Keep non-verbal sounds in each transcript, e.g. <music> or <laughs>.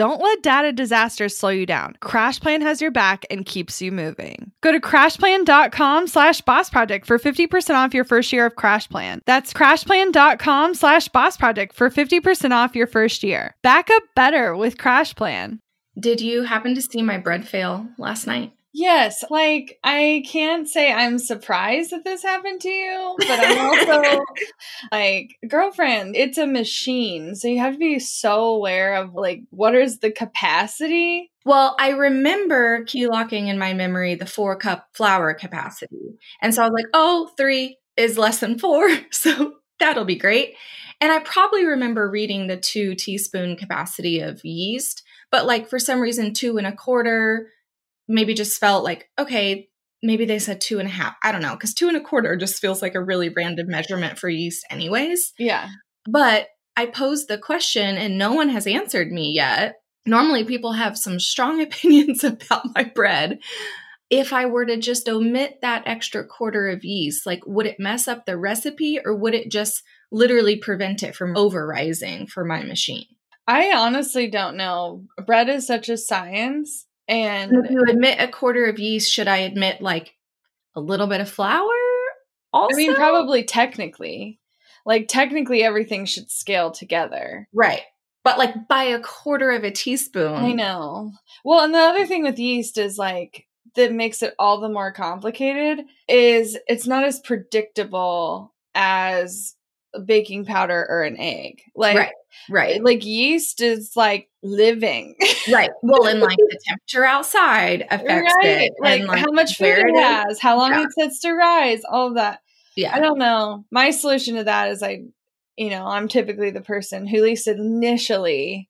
Don't let data disasters slow you down. CrashPlan has your back and keeps you moving. Go to crashplan.com slash boss project for 50% off your first year of CrashPlan. That's crashplan.com slash boss project for 50% off your first year. Back up better with CrashPlan. Did you happen to see my bread fail last night? Yes, like I can't say I'm surprised that this happened to you, but I'm also <laughs> like, girlfriend, it's a machine. So you have to be so aware of like what is the capacity. Well, I remember key locking in my memory the four cup flour capacity. And so I was like, oh, three is less than four. <laughs> So that'll be great. And I probably remember reading the two teaspoon capacity of yeast, but like for some reason, two and a quarter maybe just felt like, okay, maybe they said two and a half. I don't know, because two and a quarter just feels like a really random measurement for yeast, anyways. Yeah. But I posed the question and no one has answered me yet. Normally, people have some strong <laughs> opinions about my bread. If I were to just omit that extra quarter of yeast, like would it mess up the recipe or would it just literally prevent it from over rising for my machine? I honestly don't know. Bread is such a science. And if you admit a quarter of yeast, should I admit like a little bit of flour? Also? I mean, probably technically. Like, technically, everything should scale together. Right. But like by a quarter of a teaspoon. I know. Well, and the other thing with yeast is like, that makes it all the more complicated is it's not as predictable as baking powder or an egg. Like right, right. Eh, like yeast is like living. right. Well, and like the <laughs> temperature outside affects right. it. Like, and like how much food it has, how long yeah. it sits to rise, all of that. Yeah. I don't know. My solution to that is I, you know, I'm typically the person who at least initially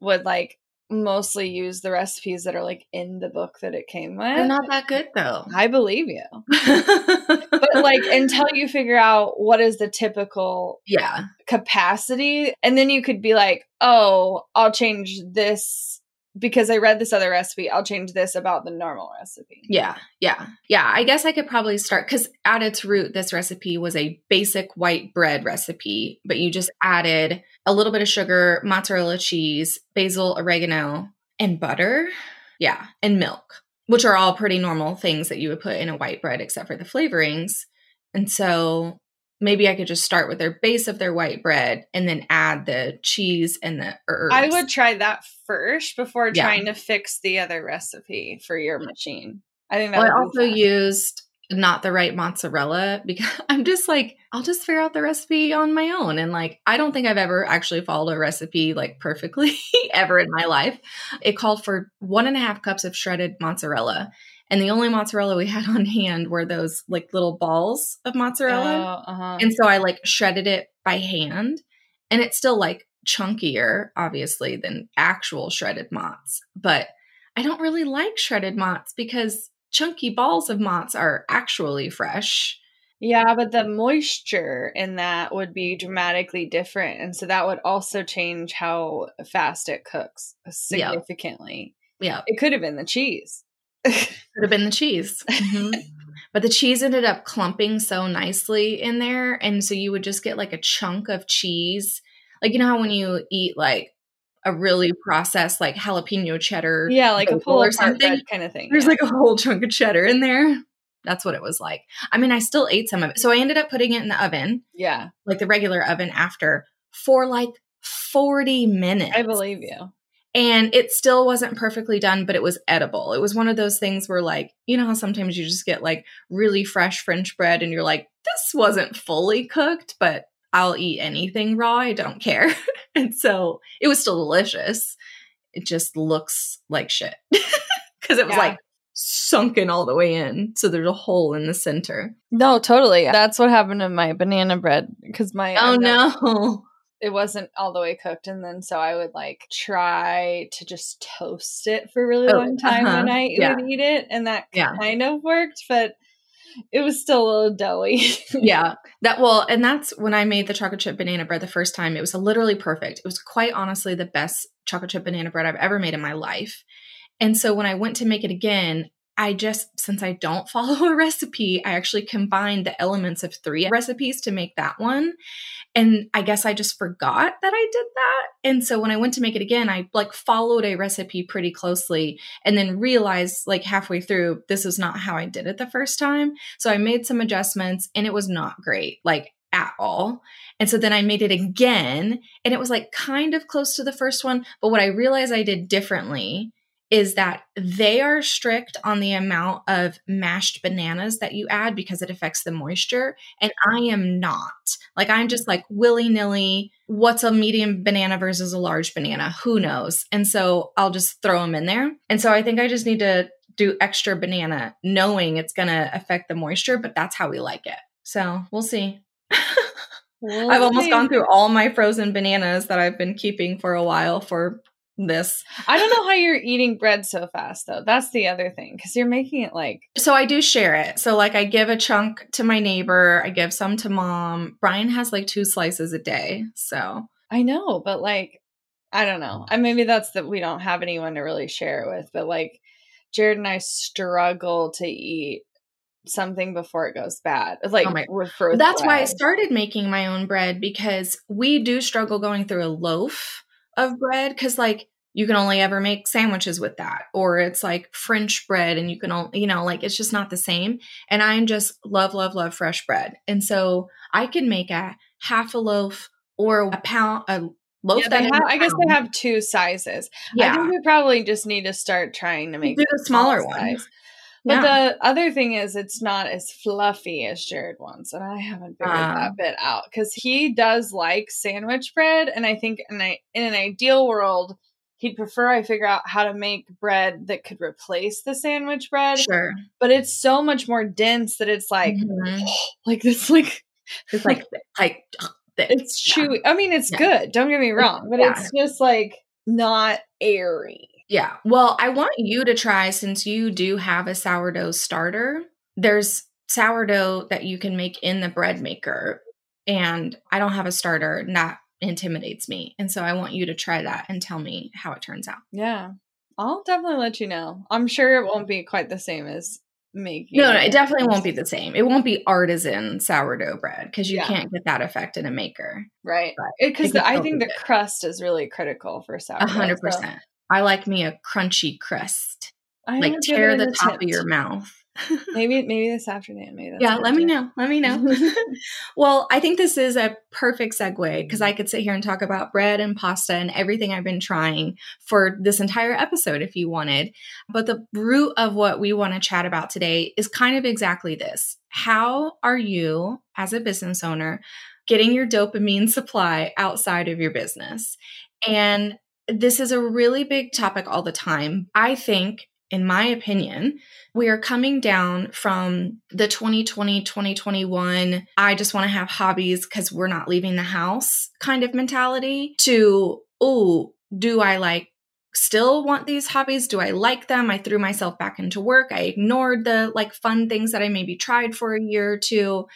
would like mostly use the recipes that are like in the book that it came with. They're not that good though. I believe you. <laughs> but like until you figure out what is the typical yeah capacity and then you could be like, "Oh, I'll change this because I read this other recipe, I'll change this about the normal recipe. Yeah, yeah, yeah. I guess I could probably start because at its root, this recipe was a basic white bread recipe, but you just added a little bit of sugar, mozzarella cheese, basil, oregano, and butter. Yeah, and milk, which are all pretty normal things that you would put in a white bread, except for the flavorings. And so maybe I could just start with their base of their white bread and then add the cheese and the herbs. I would try that first before yeah. trying to fix the other recipe for your machine. I think that well, I also used not the right mozzarella because <laughs> I'm just like, I'll just figure out the recipe on my own. And like, I don't think I've ever actually followed a recipe like perfectly <laughs> ever in my life. It called for one and a half cups of shredded mozzarella. And the only mozzarella we had <laughs> on hand were those like little balls of mozzarella. Oh, uh-huh. And so I like shredded it by hand. And it's still like chunkier, obviously, than actual shredded mozz. But I don't really like shredded mozz because chunky balls of mozz are actually fresh. Yeah, but the moisture in that would be dramatically different. And so that would also change how fast it cooks significantly. Yeah. It could have been the cheese. Could have been the cheese. Mm-hmm. <laughs> but the cheese ended up clumping so nicely in there. And so you would just get like a chunk of cheese. Like, you know how when you eat like a really processed like jalapeno cheddar. Yeah, like a pull or something kind of thing. There's yeah. like a whole chunk of cheddar in there. That's what it was like. I mean, I still ate some of it. So I ended up putting it in the oven. Yeah. Like the regular oven after for like 40 minutes. I believe you. And it still wasn't perfectly done, but it was edible. It was one of those things where, like, you know how sometimes you just get like really fresh French bread and you're like, this wasn't fully cooked, but I'll eat anything raw. I don't care. <laughs> and so it was still delicious. It just looks like shit <laughs> because it was Yeah. like sunken all the way in. So there's a hole in the center. No, totally. That's what happened to my banana bread because my Oh no. It wasn't all the way cooked, and then so I would like try to just toast it for a really Oh, long time when uh-huh. I Yeah. would eat it, and that Yeah. kind of worked, but it was still a little doughy. <laughs> yeah that well and that's when i made the chocolate chip banana bread the first time it was literally perfect it was quite honestly the best chocolate chip banana bread i've ever made in my life and so when i went to make it again i just since i don't <laughs> follow a recipe i actually combined the elements of three recipes to make that one and i guess i just forgot that i did that and so when i went to make it again i like followed a recipe pretty closely and then realized like halfway through this is not how i did it the first time so I made some adjustments and it was not great, like at all. And so then I made it again and it was like kind of close to the first one. But what I realized I did differently is that they are strict on the amount of mashed bananas that you add because it affects the moisture. And I am not. Like, I'm just like willy nilly. What's a medium banana versus a large banana? Who knows? And so I'll just throw them in there. And so I think I just need to do extra banana, knowing it's going to affect the moisture, but that's how we like it. So we'll see. <laughs> I've almost gone through all my frozen bananas that I've been keeping for a while for this. I don't know how you're eating bread so fast though. That's the other thing because you're making it like So I do share it. So like I give a chunk to my neighbor, I give some to mom. Brian has like two slices a day. So I know, but like I don't know. I maybe that's that we don't have anyone to really share it with. But like Jared and I struggle to eat something before it goes bad. Like Oh my- with frozen that's why I started making my own bread because we do struggle going through a loaf of bread because like you can only ever make sandwiches with that or it's like french bread and you can only you know like it's just not the same and i'm just love love love fresh bread and so i can make a half a loaf or a pound a loaf Yeah, that have, I guess they have two sizes. I yeah think we probably just need to start trying to make do the smaller small one size. But Yeah. the other thing is, it's not as fluffy as Jared wants, and I haven't figured Ah. that bit out because he does like sandwich bread, and I think in, a, in an ideal world, he'd prefer I figure out how to make bread that could replace the sandwich bread. sure But it's so much more dense that it's like, Mhm. <laughs> like this, like it's like like thick. it's Yeah. chewy. I mean, it's Yeah. good. Don't get me wrong, but Yeah. it's just like not airy. Yeah. Well, I want you to try since you do have a sourdough starter. There's sourdough that you can make in the bread maker. And I don't have a starter, and that intimidates me. And so I want you to try that and tell me how it turns out. Yeah. I'll definitely let you know. I'm sure it won't be quite the same as making. No, no, it definitely won't be the same. It won't be artisan sourdough bread because you Yeah. can't get that effect in a maker. right because I think the crust is really critical for sourdough. A hundred so percent. I like me a crunchy crust. I Like tear the top of your mouth. <laughs> Maybe maybe this afternoon. Maybe yeah, let me know. Let me know. <laughs> well, I think this is a perfect segue because I could sit here and talk about bread and pasta and everything I've been trying for this entire episode if you wanted. But the root of what we want to chat about today is kind of exactly this. How are you, as a business owner, getting your dopamine supply outside of your business? And this is a really big topic all the time. I think, in my opinion, we are coming down from the 2020 2021 i just want to have hobbies because we're not leaving the house kind of mentality to oh do i like still want these hobbies? Do i like them? I threw myself back into work. I ignored the like fun things that i maybe tried for a year or two.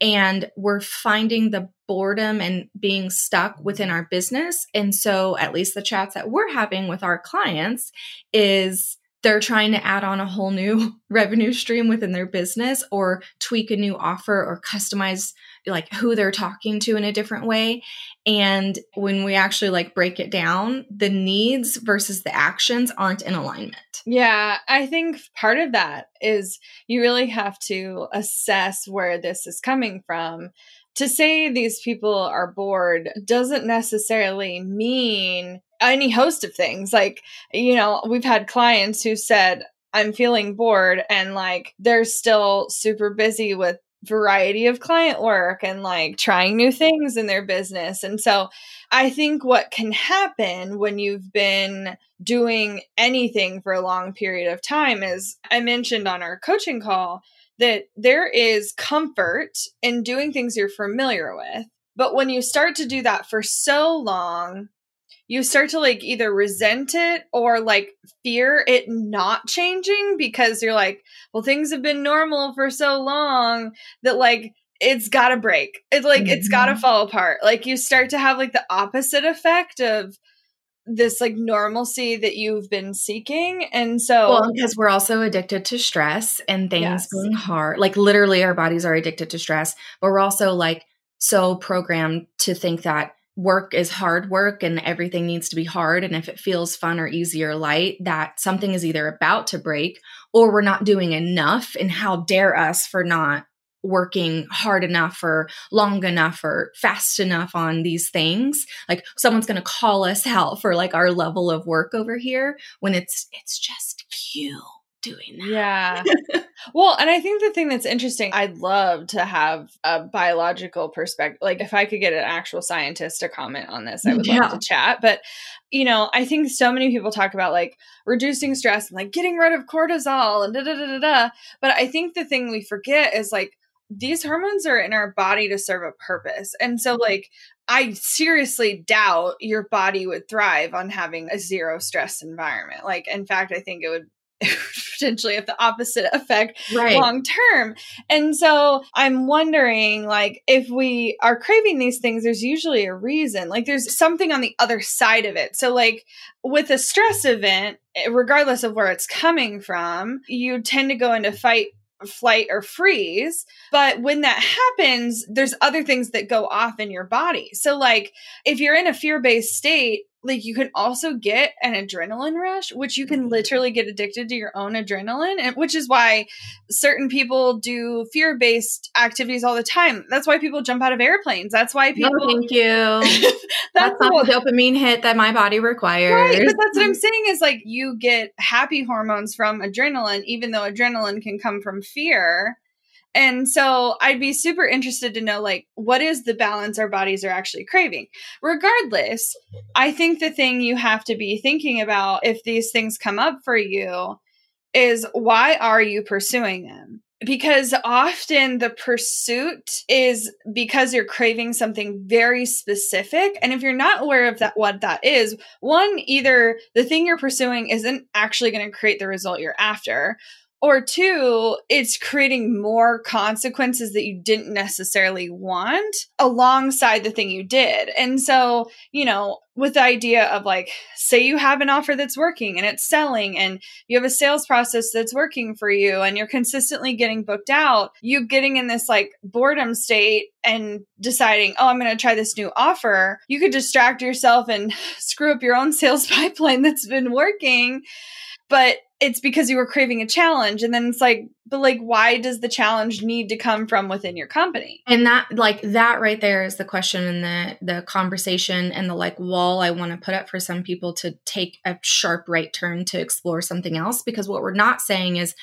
And we're finding the boredom and being stuck within our business. And so at least the chats that we're having with our clients is they're trying to add on a whole new <laughs> revenue stream within their business or tweak a new offer or customize like who they're talking to in a different way. And when we actually like break it down the needs versus the actions aren't in alignment. Yeah i think part of that is you really have to assess where this is coming from to say these people are bored doesn't necessarily mean any host of things. Like, you know, we've had clients who said, I'm feeling bored and like they're still super busy with variety of client work and like trying new things in their business. And so I think what can happen when you've been doing anything for a long period of time is I mentioned on our coaching call that there is comfort in doing things you're familiar with. But when you start to do that for so long, you start to like either resent it or like fear it not changing because you're like, well, things have been normal for so long that like it's gotta break. It's like mm-hmm. it's gotta mm-hmm. fall apart. Like you start to have like the opposite effect of this like normalcy that you've been seeking. And so well, because we're also addicted to stress and things yes. being hard. Like literally our bodies are addicted to stress, but we're also like so programmed to think that work is hard work and everything needs to be hard. And if it feels fun or easy or light, that something is either about to break or we're not doing enough. And how dare us for not working hard enough or long enough or fast enough on these things like someone's going to call us out for like our level of work over here when it's it's just you doing that. Yeah. <laughs> well, and I think the thing that's interesting, I'd love to have a biological perspective. Like, if I could get an actual scientist to comment on this, I would yeah. love to chat. But, you know, I think so many people talk about like reducing stress and like getting rid of cortisol and da da da da da. But I think the thing we forget is like, these hormones are in our body to serve a purpose. And so, mm-hmm. like, I seriously doubt your body would thrive on having a zero stress environment. Like, in fact, I think it would <laughs> potentially have the opposite effect right. long term. And so I'm wondering like if we are craving these things there's usually a reason. Like there's something on the other side of it. So like with a stress event regardless of where it's coming from, you tend to go into fight flight or freeze. But when that happens, there's other things that go off in your body. So, like, if you're in a fear based state, like you can also get an adrenaline rush which you can mm-hmm. literally get addicted to your own adrenaline and which is why certain people do fear-based activities all the time. That's why people jump out of airplanes. That's why people no, thank you. <laughs> That's, that's not the dopamine hit that my body requires. Right but that's what i'm <laughs> saying is like you get happy hormones from adrenaline even though adrenaline can come from fear and so I'd be super interested to know like what is the balance our bodies are actually craving. Regardless, I think the thing you have to be thinking about if these things come up for you is why are you pursuing them? Because often the pursuit is because you're craving something very specific. And if you're not aware of that, what that is, one, either the thing you're pursuing isn't actually going to create the result you're after, or two, it's creating more consequences that you didn't necessarily want alongside the thing you did. And so, you know, with the idea of like, say you have an offer that's working and it's selling and you have a sales process that's working for you and you're consistently getting booked out, you getting in this like boredom state and deciding, oh, I'm going to try this new offer, you could distract yourself and <laughs> screw up your own sales <laughs> pipeline that's been working. But it's because you were craving a challenge and then it's like but like why does the challenge need to come from within your company? And that like that right there is the question and the the conversation and the like wall i want to put up for some people to take a sharp right turn to explore something else because what we're not saying is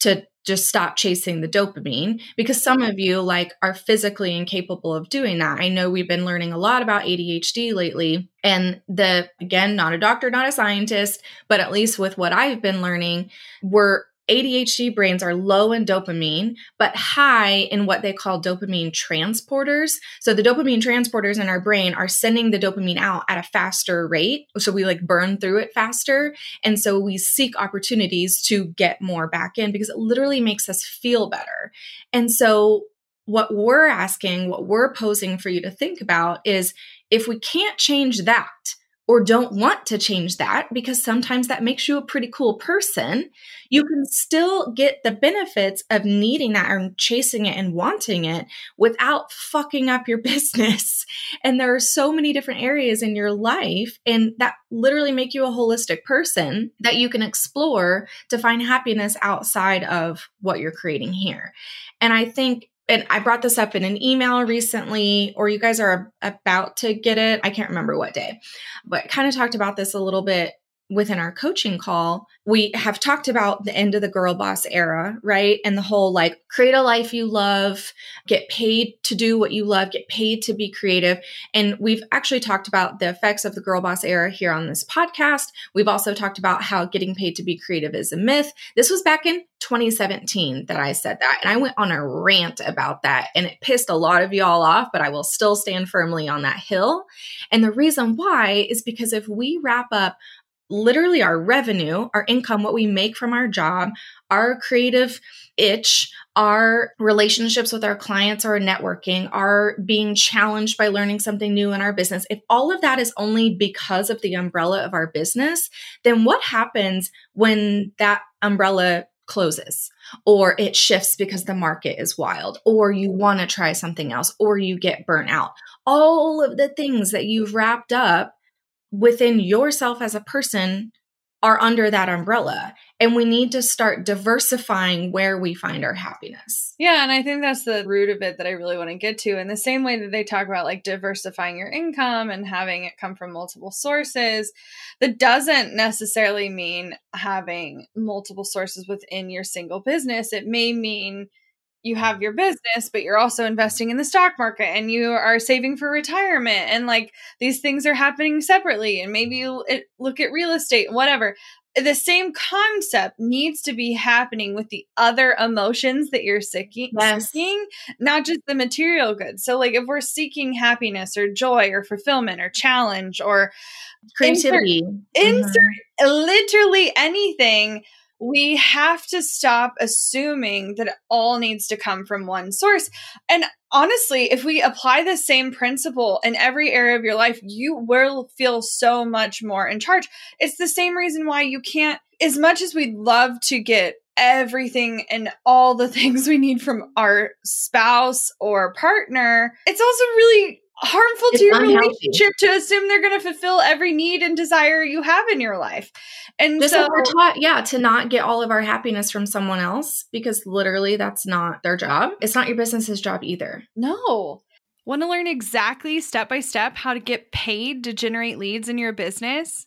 to just stop chasing the dopamine because some of you like are physically incapable of doing that. I know we've been learning a lot about ADHD lately and the again not a doctor not a scientist but at least with what I've been learning we're ADHD brains are low in dopamine, but high in what they call dopamine transporters. So the dopamine transporters in our brain are sending the dopamine out at a faster rate. So we like burn through it faster. And so we seek opportunities to get more back in because it literally makes us feel better. And so what we're asking, what we're posing for you to think about is if we can't change that, or don't want to change that because sometimes that makes you a pretty cool person, you can still get the benefits of needing that and chasing it and wanting it without fucking up your <laughs> business. And there are so many different areas in your life and that literally make you a holistic person that you can explore to find happiness outside of what you're creating here. And I think and I brought this up in an email recently, or you guys are about to get it. I can't remember what day, but kind of talked about this a little bit within our coaching call, we have talked about the end of the girl boss era, right? And the whole like create a life you love, get paid to do what you love, get paid to be creative. And we've actually talked about the effects of the girl boss era here on this podcast. We've also talked about how getting paid to be creative is a myth. This was back in 2017 that I said that. And I went on a rant about that and it pissed a lot of y'all off, but I will still stand firmly on that hill. And the reason why is because if we wrap up literally our revenue, our income, what we make from our job, our creative itch, our relationships with our clients, our networking, our being challenged by learning something new in our business, if all of that is only because of the umbrella of our business, then what happens when that umbrella closes or it shifts because the market is wild or you want to try something else or you get burnt out? All of the things that you've wrapped up within yourself as a person are under that umbrella. And we need to start diversifying where we find our happiness. Yeah. And I think that's the root of it that I really want to get to. In the same way that they talk about like diversifying your income and having it come from multiple sources, that doesn't necessarily mean having multiple sources within your single business. It may mean you have your business, but you're also investing in the stock market and you are saving for retirement. And like these things are happening separately. And maybe you look at real estate, whatever. The same concept needs to be happening with the other emotions that you're seeking, yes. seeking, not just the material goods. So, like, if we're seeking happiness or joy or fulfillment or challenge or creativity, insert, insert mm-hmm. literally anything, we have to stop assuming that it all needs to come from one source. And honestly, if we apply the same principle in every area of your life, you will feel so much more in charge. It's the same reason why you can't, as much as we'd love to get everything and all the <laughs> things we need from our spouse or partner, it's also really harmful it's to your unhealthy. relationship to assume they're going to fulfill every need and desire you have in your life. And Just so we're taught, yeah, to not get all of our happiness from someone else because literally that's not their job. It's not your business's job either. No. Want to learn exactly step by step how to get paid to generate leads in your business?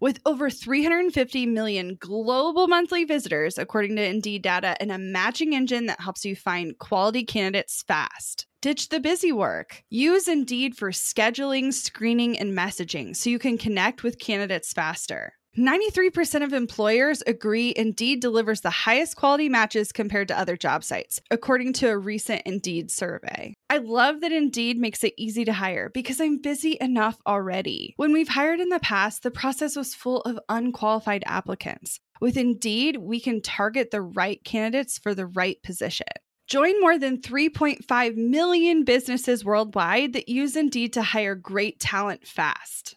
With over 350 million global monthly visitors, according to Indeed data, and a matching engine that helps you find quality candidates fast. Ditch the busy work. Use Indeed for scheduling, screening, and messaging so you can connect with candidates faster. 93% of employers agree Indeed delivers the highest quality matches compared to other job sites, according to a recent Indeed survey. I love that Indeed makes it easy to hire because I'm busy enough already. When we've hired in the past, the process was full of unqualified applicants. With Indeed, we can target the right candidates for the right position. Join more than 3.5 million businesses worldwide that use Indeed to hire great talent fast.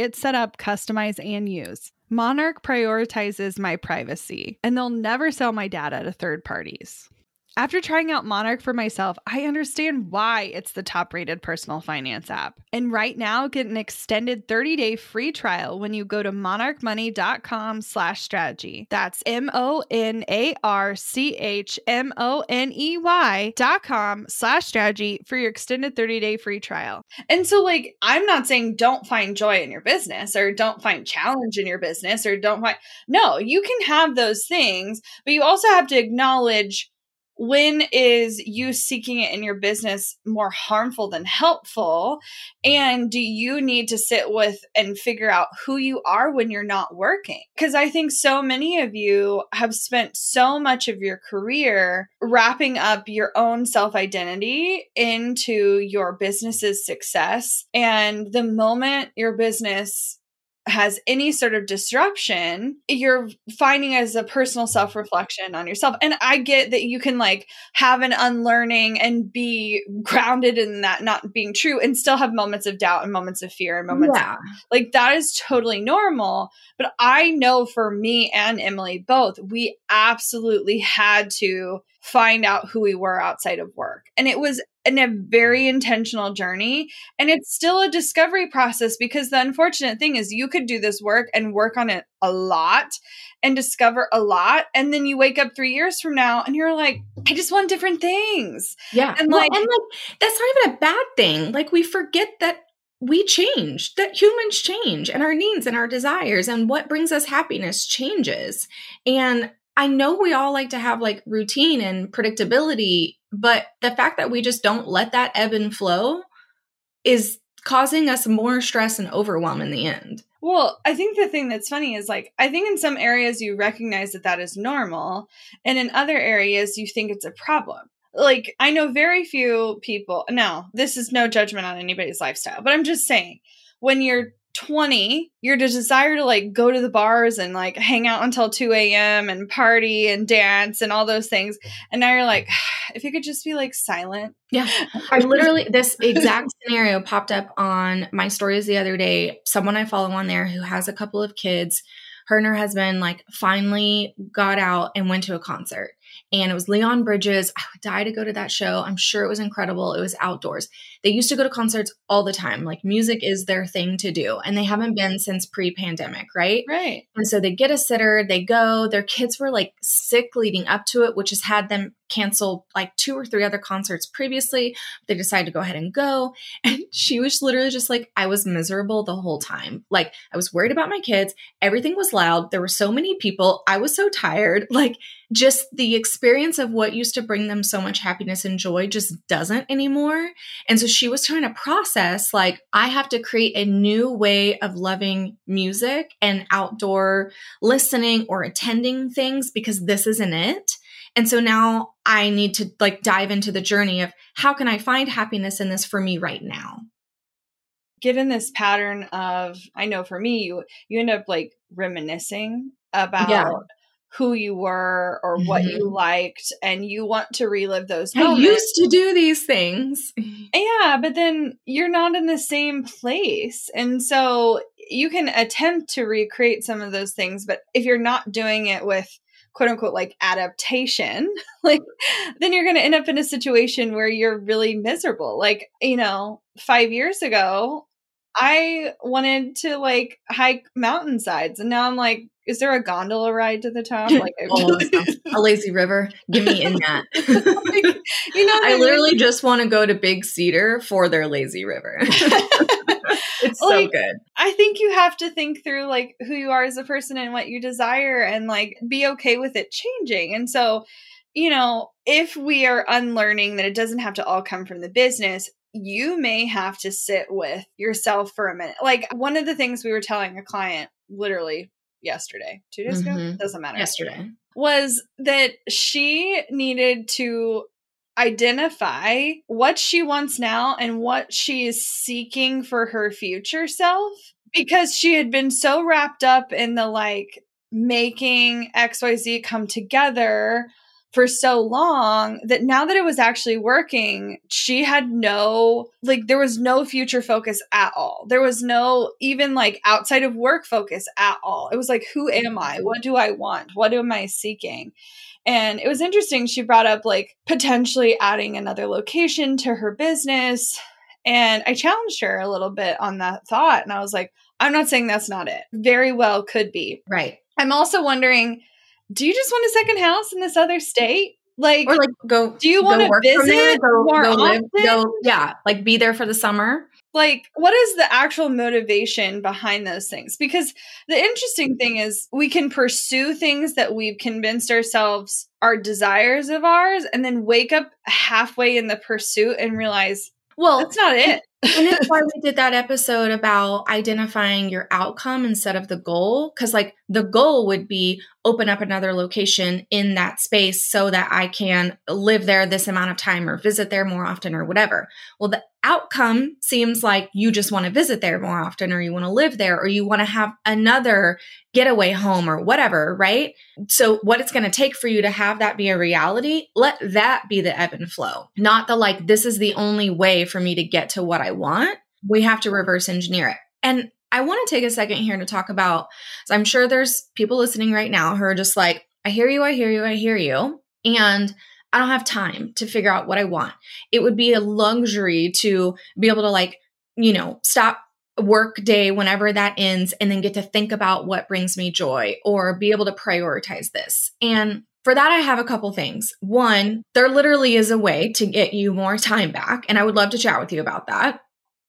get set up, customize, and use. Monarch prioritizes my privacy, and they'll never sell my data to third parties. After trying out Monarch for myself, I understand why it's the top rated personal finance app. And right now, get an extended 30 day free trial when you go to monarchmoney.com slash strategy. That's M O N A R C H M O N E Y dot com slash strategy for your extended 30 day free trial. And so, like, I'm not saying don't find joy in your business or don't find challenge in your business or don't find, no, you can have those things, but you also have to acknowledge when is you seeking it in your business more harmful than helpful? And do you need to sit with and figure out who you are when you're not working? Because i think so many of you have spent so much of your career wrapping up your own self identity into your business's success. And the moment your business has any sort of disruption, you're finding as a personal self reflection on yourself. And I get that you can like have an unlearning and be grounded in that not being true and still have moments of doubt and moments of fear and moments yeah. of, like that is totally normal. But I know for me and Emylee both, we absolutely had to find out who we were outside of work. And it was in a very intentional journey. And it's still a discovery process because the unfortunate thing is you could do this work and work on it a lot and discover a lot. And then you wake up three years from now and you're like, I just want different things. Yeah. And well, like, and like that's not even a bad thing. Like we forget that we change, that humans change and our needs and our desires and what brings us happiness changes. And I know we all like to have like routine and predictability, but the fact that we just don't let that ebb and flow is causing us more stress and overwhelm in the end. Well, I think the thing that's funny is like, I think in some areas you recognize that that is normal, and in other areas you think it's a problem. Like, I know very few people, now, this is no judgment on anybody's lifestyle, but I'm just saying, when you're 20, your desire to like go to the bars and like hang out until 2 a.m. and party and dance and all those things. And now you're like, <sighs> if you could just be like silent. Yeah. <laughs> I literally, this exact scenario popped up on my stories the other day. Someone I follow on there who has a couple of kids, her and her husband like finally got out and went to a concert and it was Leon Bridges. I would die to go to that show. I'm sure it was incredible. It was outdoors. They used to go to concerts all the time. Like music is their thing to do, and they haven't been since pre-pandemic, right? Right. And so they get a sitter, they go. Their kids were like sick leading up to it, which has had them cancel like two or three other concerts previously. They decided to go ahead and go. <laughs> And she was literally just like, I was miserable the whole time. Like I was worried about my kids. Everything was loud. There were so many people. I was so tired. Like just the experience of what used to bring them so much happiness and joy just doesn't anymore. And so she was trying to process like, I have to create a new way of loving music and outdoor listening or attending things because this isn't it. And so now I need to like dive into the journey of how can I find happiness in this for me right now? Get in this pattern of, I know for me, you, you end up like reminiscing about yeah who you were or mm-hmm. what you mm-hmm. liked and you want to relive those moments. I used to do these things. <laughs> Yeah, but then you're not in the same place. And so you can attempt to recreate some of those things, but if you're not doing it with quote unquote like adaptation, <laughs> like then you're going to end up in a situation where you're really miserable. Like, you know, 5 years ago, I wanted to like hike mountainsides, and now I'm like, is there a gondola ride to the top? <laughs> Like a lazy river. Give me in that. <laughs> like, you know, I literally just want to go to Big Cedar for their lazy river. <laughs> it's like, so good. I think you have to think through like who you are as a person and what you desire, and like be okay with it changing. And so, you know, if we are unlearning that it doesn't have to all come from the business, you may have to sit with yourself for a minute. Like one of the things we were telling a client literally yesterday, two days mm-hmm. ago, doesn't matter. Yesterday was that she needed to identify what she wants now and what she is seeking for her future self because she had been so wrapped up in the like making XYZ come together for so long that now that it was actually working, she had no, like, there was no future focus at all. There was no even like outside of work focus at all. It was like, who am I? What do I want? What am I seeking? And it was interesting. She brought up like potentially adding another location to her business. And I challenged her a little bit on that thought. And I was like, I'm not saying that's not it. Very well could be. Right. I'm also wondering do you just want a second house in this other state? Like, or like go. Do you want to visit there, go, more go often? Live, go, yeah, like be there for the summer. Like, what is the actual motivation behind those things? Because the interesting thing is, we can pursue things that we've convinced ourselves are desires of ours, and then wake up halfway in the pursuit and realize, well, that's not it and that's why <laughs> we did that episode about identifying your outcome instead of the goal. Cause like the goal would be open up another location in that space so that I can live there this amount of time or visit there more often or whatever. Well, the outcome seems like you just want to visit there more often or you want to live there or you want to have another getaway home or whatever, right? So, what it's going to take for you to have that be a reality, let that be the ebb and flow, not the like, this is the only way for me to get to what I want. We have to reverse engineer it. And I want to take a second here to talk about, I'm sure there's people listening right now who are just like, I hear you, I hear you, I hear you. And I don't have time to figure out what I want. It would be a luxury to be able to, like, you know, stop work day whenever that ends and then get to think about what brings me joy or be able to prioritize this. And for that, I have a couple things. One, there literally is a way to get you more time back. And I would love to chat with you about that.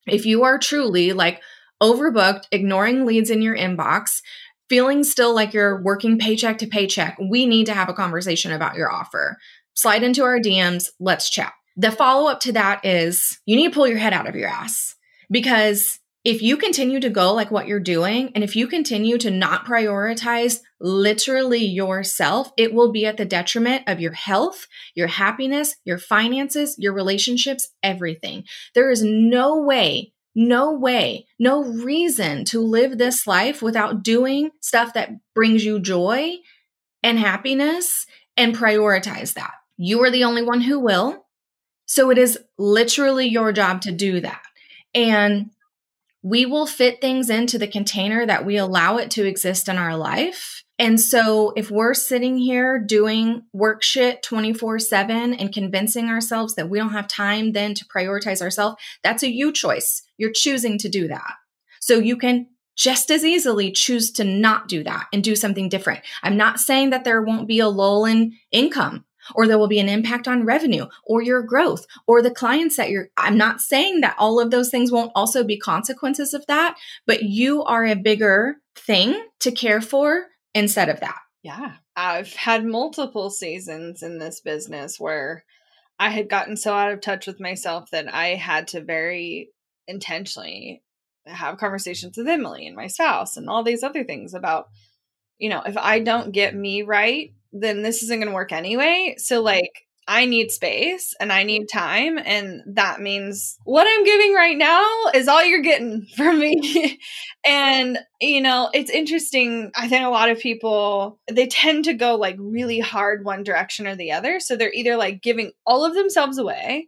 If you are truly like overbooked, ignoring leads in your inbox, feeling still like you're working paycheck to paycheck, we need to have a conversation about your offer. Slide into our DMs, let's chat. The follow up to that is you need to pull your head out of your ass because if you continue to go like what you're doing, and if you continue to not prioritize literally yourself, it will be at the detriment of your health, your happiness, your finances, your relationships, everything. There is no way, no way, no reason to live this life without doing stuff that brings you joy and happiness and prioritize that. You are the only one who will. So it is literally your job to do that. And we will fit things into the container that we allow it to exist in our life. And so if we're sitting here doing work shit 24 7 and convincing ourselves that we don't have time then to prioritize ourselves, that's a you choice. You're choosing to do that. So you can just as easily choose to not do that and do something different. I'm not saying that there won't be a lull in income or there will be an impact on revenue or your growth or the clients that you're I'm not saying that all of those things won't also be consequences of that, but you are a bigger thing to care for instead of that. Yeah. I've had multiple seasons in this business where I had gotten so out of touch with myself that I had to very intentionally have conversations with Emylee and my spouse and all these other things about, you know, if I don't get me right, then this isn't going to work anyway. So, mm-hmm. like, I need space and I need time. And that means what I'm giving right now is all you're getting <laughs> from me. And, you know, it's interesting. I think a lot of people, they tend to go like really hard one direction or the other. So they're either like giving all of themselves away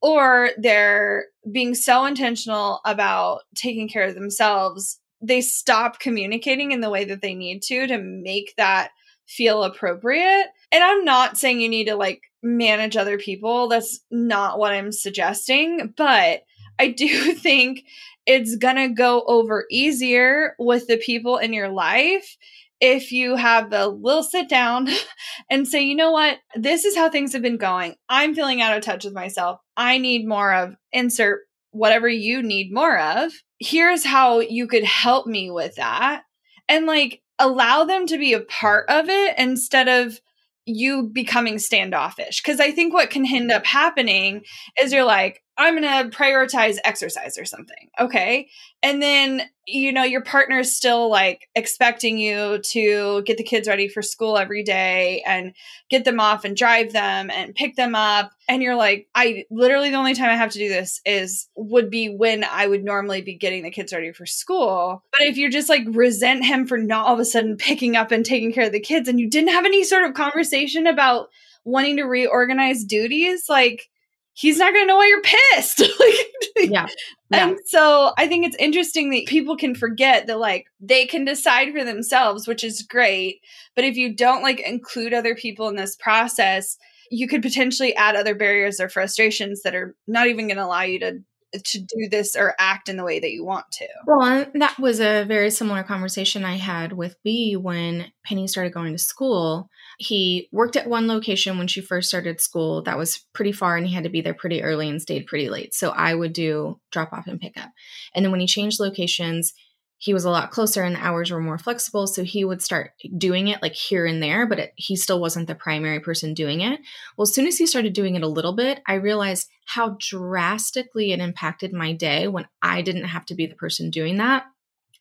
or they're being so intentional about taking care of themselves. They stop communicating in the way that they need to to make that feel appropriate. And I'm not saying you need to like manage other people. That's not what I'm suggesting. But I do <laughs> think it's going to go over easier with the people in your life if you have the little sit down <laughs> and say, you know what, this is how things have been going. I'm feeling out of touch with myself. I need more of insert whatever you need more of. Here's how you could help me with that. And like allow them to be a part of it instead of you becoming standoffish. Because I think what can end up happening is you're like, I'm going to prioritize exercise or something. Okay. And then, you know, your partner's still like expecting you to get the kids ready for school every day and get them off and drive them and pick them up. And you're like, I literally the only time I have to do this is would be when I would normally be getting the kids ready for school. But if you just like resent him for not all of a sudden picking up and taking care of the kids and you didn't have any sort of conversation about wanting to reorganize duties, like, he's not going to know why you're pissed. <laughs> like, yeah. yeah. And so I think it's interesting that people can forget that like they can decide for themselves, which is great. But if you don't like include other people in this process, you could potentially add other barriers or frustrations that are not even going to allow you to to do this or act in the way that you want to. Well, that was a very similar conversation I had with B when Penny started going to school. He worked at one location when she first started school that was pretty far and he had to be there pretty early and stayed pretty late. So I would do drop off and pick up. And then when he changed locations, he was a lot closer and the hours were more flexible so he would start doing it like here and there but it, he still wasn't the primary person doing it well as soon as he started doing it a little bit i realized how drastically it impacted my day when i didn't have to be the person doing that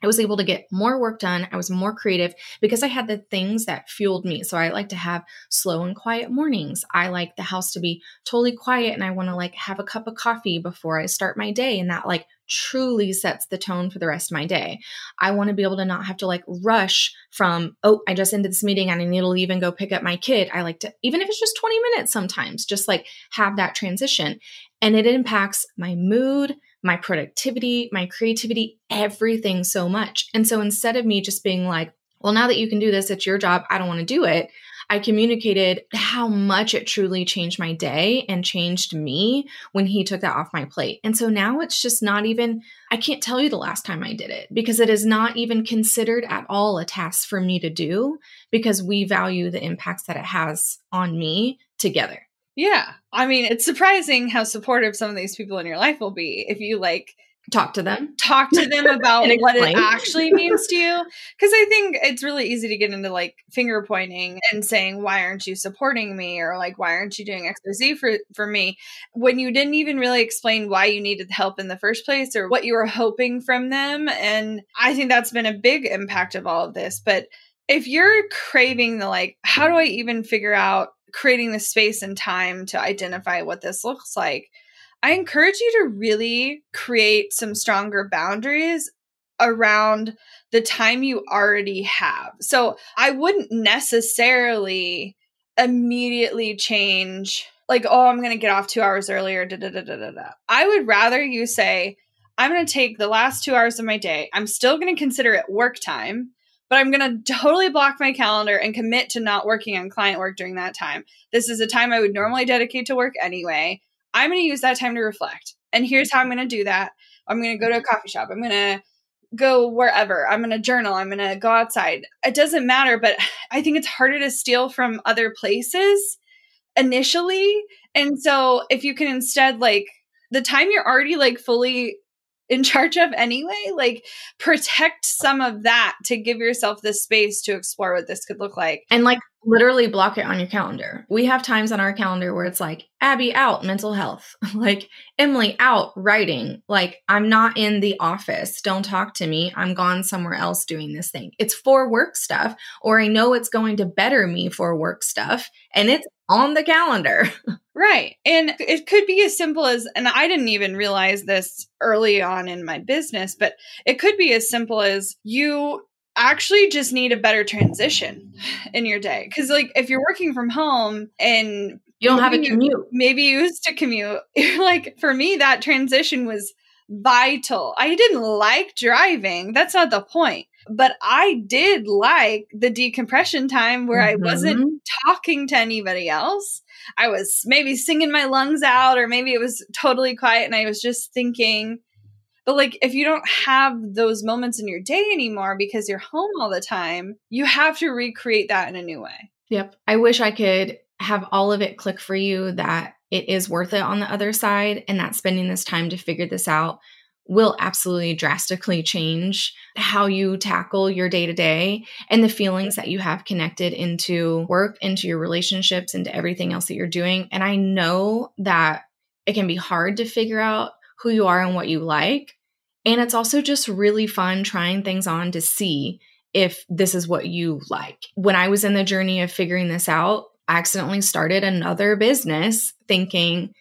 I was able to get more work done. I was more creative because I had the things that fueled me. So I like to have slow and quiet mornings. I like the house to be totally quiet and I want to like have a cup of coffee before I start my day and that like truly sets the tone for the rest of my day. I want to be able to not have to like rush from, oh, I just ended this meeting and I need to leave and go pick up my kid. I like to, even if it's just 20 minutes sometimes, just like have that transition. And it impacts my mood, my productivity, my creativity, everything so much. And so instead of me just being like, well, now that you can do this, it's your job, I don't want to do it. I communicated how much it truly changed my day and changed me when he took that off my plate. And so now it's just not even, I can't tell you the last time I did it because it is not even considered at all a task for me to do because we value the impacts that it has on me together. Yeah. I mean, it's surprising how supportive some of these people in your life will be if you like talk to them. talk to them about <laughs> what it actually means to you. Because i think it's really easy to get into like finger pointing and saying why aren't you supporting me? or like why aren't you doing xyz for for me? when you didn't even really explain why you needed help in the first place or what you were hoping from them. And i think that's been a big impact of all of this. But if you're craving the like how do i even figure out creating the space and time to identify what this looks like, I encourage you to really create some stronger boundaries around the time you already have. So I wouldn't necessarily immediately change, like, oh, I'm going to get off two hours earlier. Da, da, da, da, da, da. I would rather you say, I'm going to take the last two hours of my day. I'm still going to consider it work time but I'm going to totally block my calendar and commit to not working on client work during that time. This is a time I would normally dedicate to work anyway. I'm going to use that time to reflect. And here's how I'm going to do that. I'm going to go to a coffee shop. I'm going to go wherever. I'm going to journal. I'm going to go outside. It doesn't matter, but <sighs> I think it's harder to steal from other places initially. And so if you can instead like the time you're already like fully in charge of anyway. Like protect some of that to give yourself the space to explore what this could look like. And like literally block it on your calendar. We have times on our calendar where it's like Abby out mental health, <laughs> like Emylee out writing, like I'm not in the office. Don't talk to me. I'm gone somewhere else doing this thing. It's for work stuff, or I know it's going to better me for work stuff, and it's on the calendar. <laughs> right. And it could be as simple as, and I didn't even realize this early on in my business, but it could be as simple as you actually just need a better transition in your day. Because, like, if you're working from home and you don't have a commute, maybe you used to commute, <laughs> like, for me, that transition was vital. I didn't like driving. That's not the point. But I did like the decompression time where mm-hmm. I wasn't mm-hmm. talking to anybody else. I was maybe singing my lungs out, or maybe it was totally quiet and I was just thinking. But like, if you don't have those moments in your day anymore because you're home all the time, you have to recreate that in a new way. Yep. I wish I could have all of it click for you that it is worth it on the other side and that spending this time to figure this out will absolutely drastically change how you tackle your day to day and the feelings that you have connected into work, into your relationships, into everything else that you're doing. And I know that it can be hard to figure out who you are and what you like. And it's also just really fun trying things on to see if this is what you like. When I was in the journey of figuring this out, I accidentally started another business thinking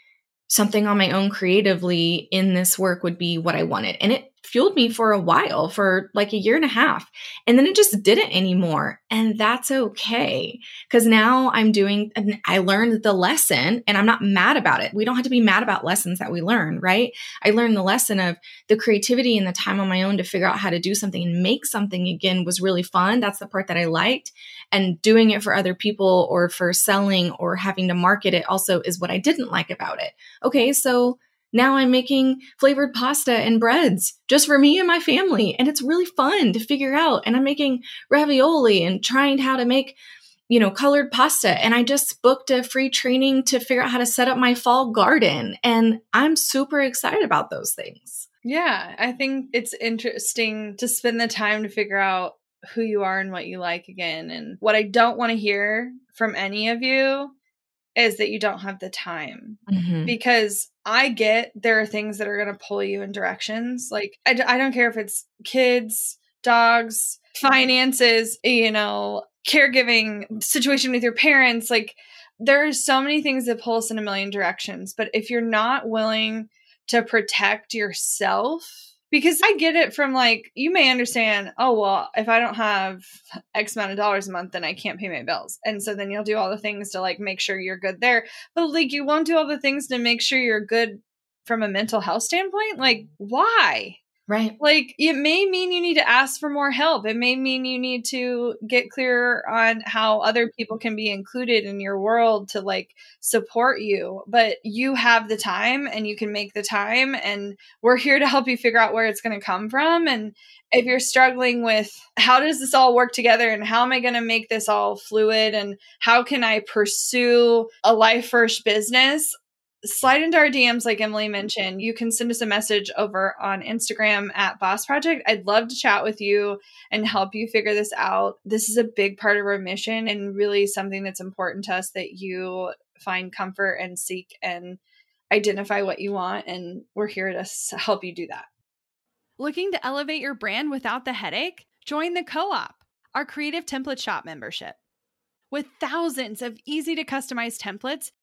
something on my own creatively in this work would be what I wanted. And it fueled me for a while, for like a year and a half. And then it just didn't anymore. And that's okay. Cause now I'm doing, I learned the lesson and I'm not mad about it. We don't have to be mad about lessons that we learn, right? I learned the lesson of the creativity and the time on my own to figure out how to do something and make something again was really fun. That's the part that I liked. And doing it for other people or for selling or having to market it also is what I didn't like about it. Okay. So now I'm making flavored pasta and breads just for me and my family. And it's really fun to figure out. And I'm making ravioli and trying how to make, you know, colored pasta. And I just booked a free training to figure out how to set up my fall garden. And I'm super excited about those things. Yeah, I think it's interesting to spend the time to figure out who you are and what you like again. And what I don't want to hear from any of you is that you don't have the time mm-hmm. because I get there are things that are going to pull you in directions. Like, I d- I don't care if it's kids, dogs, finances, you know, caregiving, situation with your parents. Like, there are so many things that pull us in a million directions. But if you're not willing to protect yourself, because I get it from like you may understand, oh well, if I don't have X amount of dollars a month, then I can't pay my bills. And so then you'll do all the things to like make sure you're good there. But like you won't do all the things to make sure you're good from a mental health standpoint. Like, why? Right. Like it may mean you need to ask for more help. It may mean you need to get clear on how other people can be included in your world to like support you. But you have the time and you can make the time and we're here to help you figure out where it's going to come from and if you're struggling with how does this all work together and how am I going to make this all fluid and how can I pursue a life first business, slide into our DMs, like Emylee mentioned. You can send us a message over on Instagram at Boss Project. I'd love to chat with you and help you figure this out. This is a big part of our mission and really something that's important to us that you find comfort and seek and identify what you want. And we're here to help you do that. Looking to elevate your brand without the headache? Join the co op, our creative template shop membership. With thousands of easy to customize templates,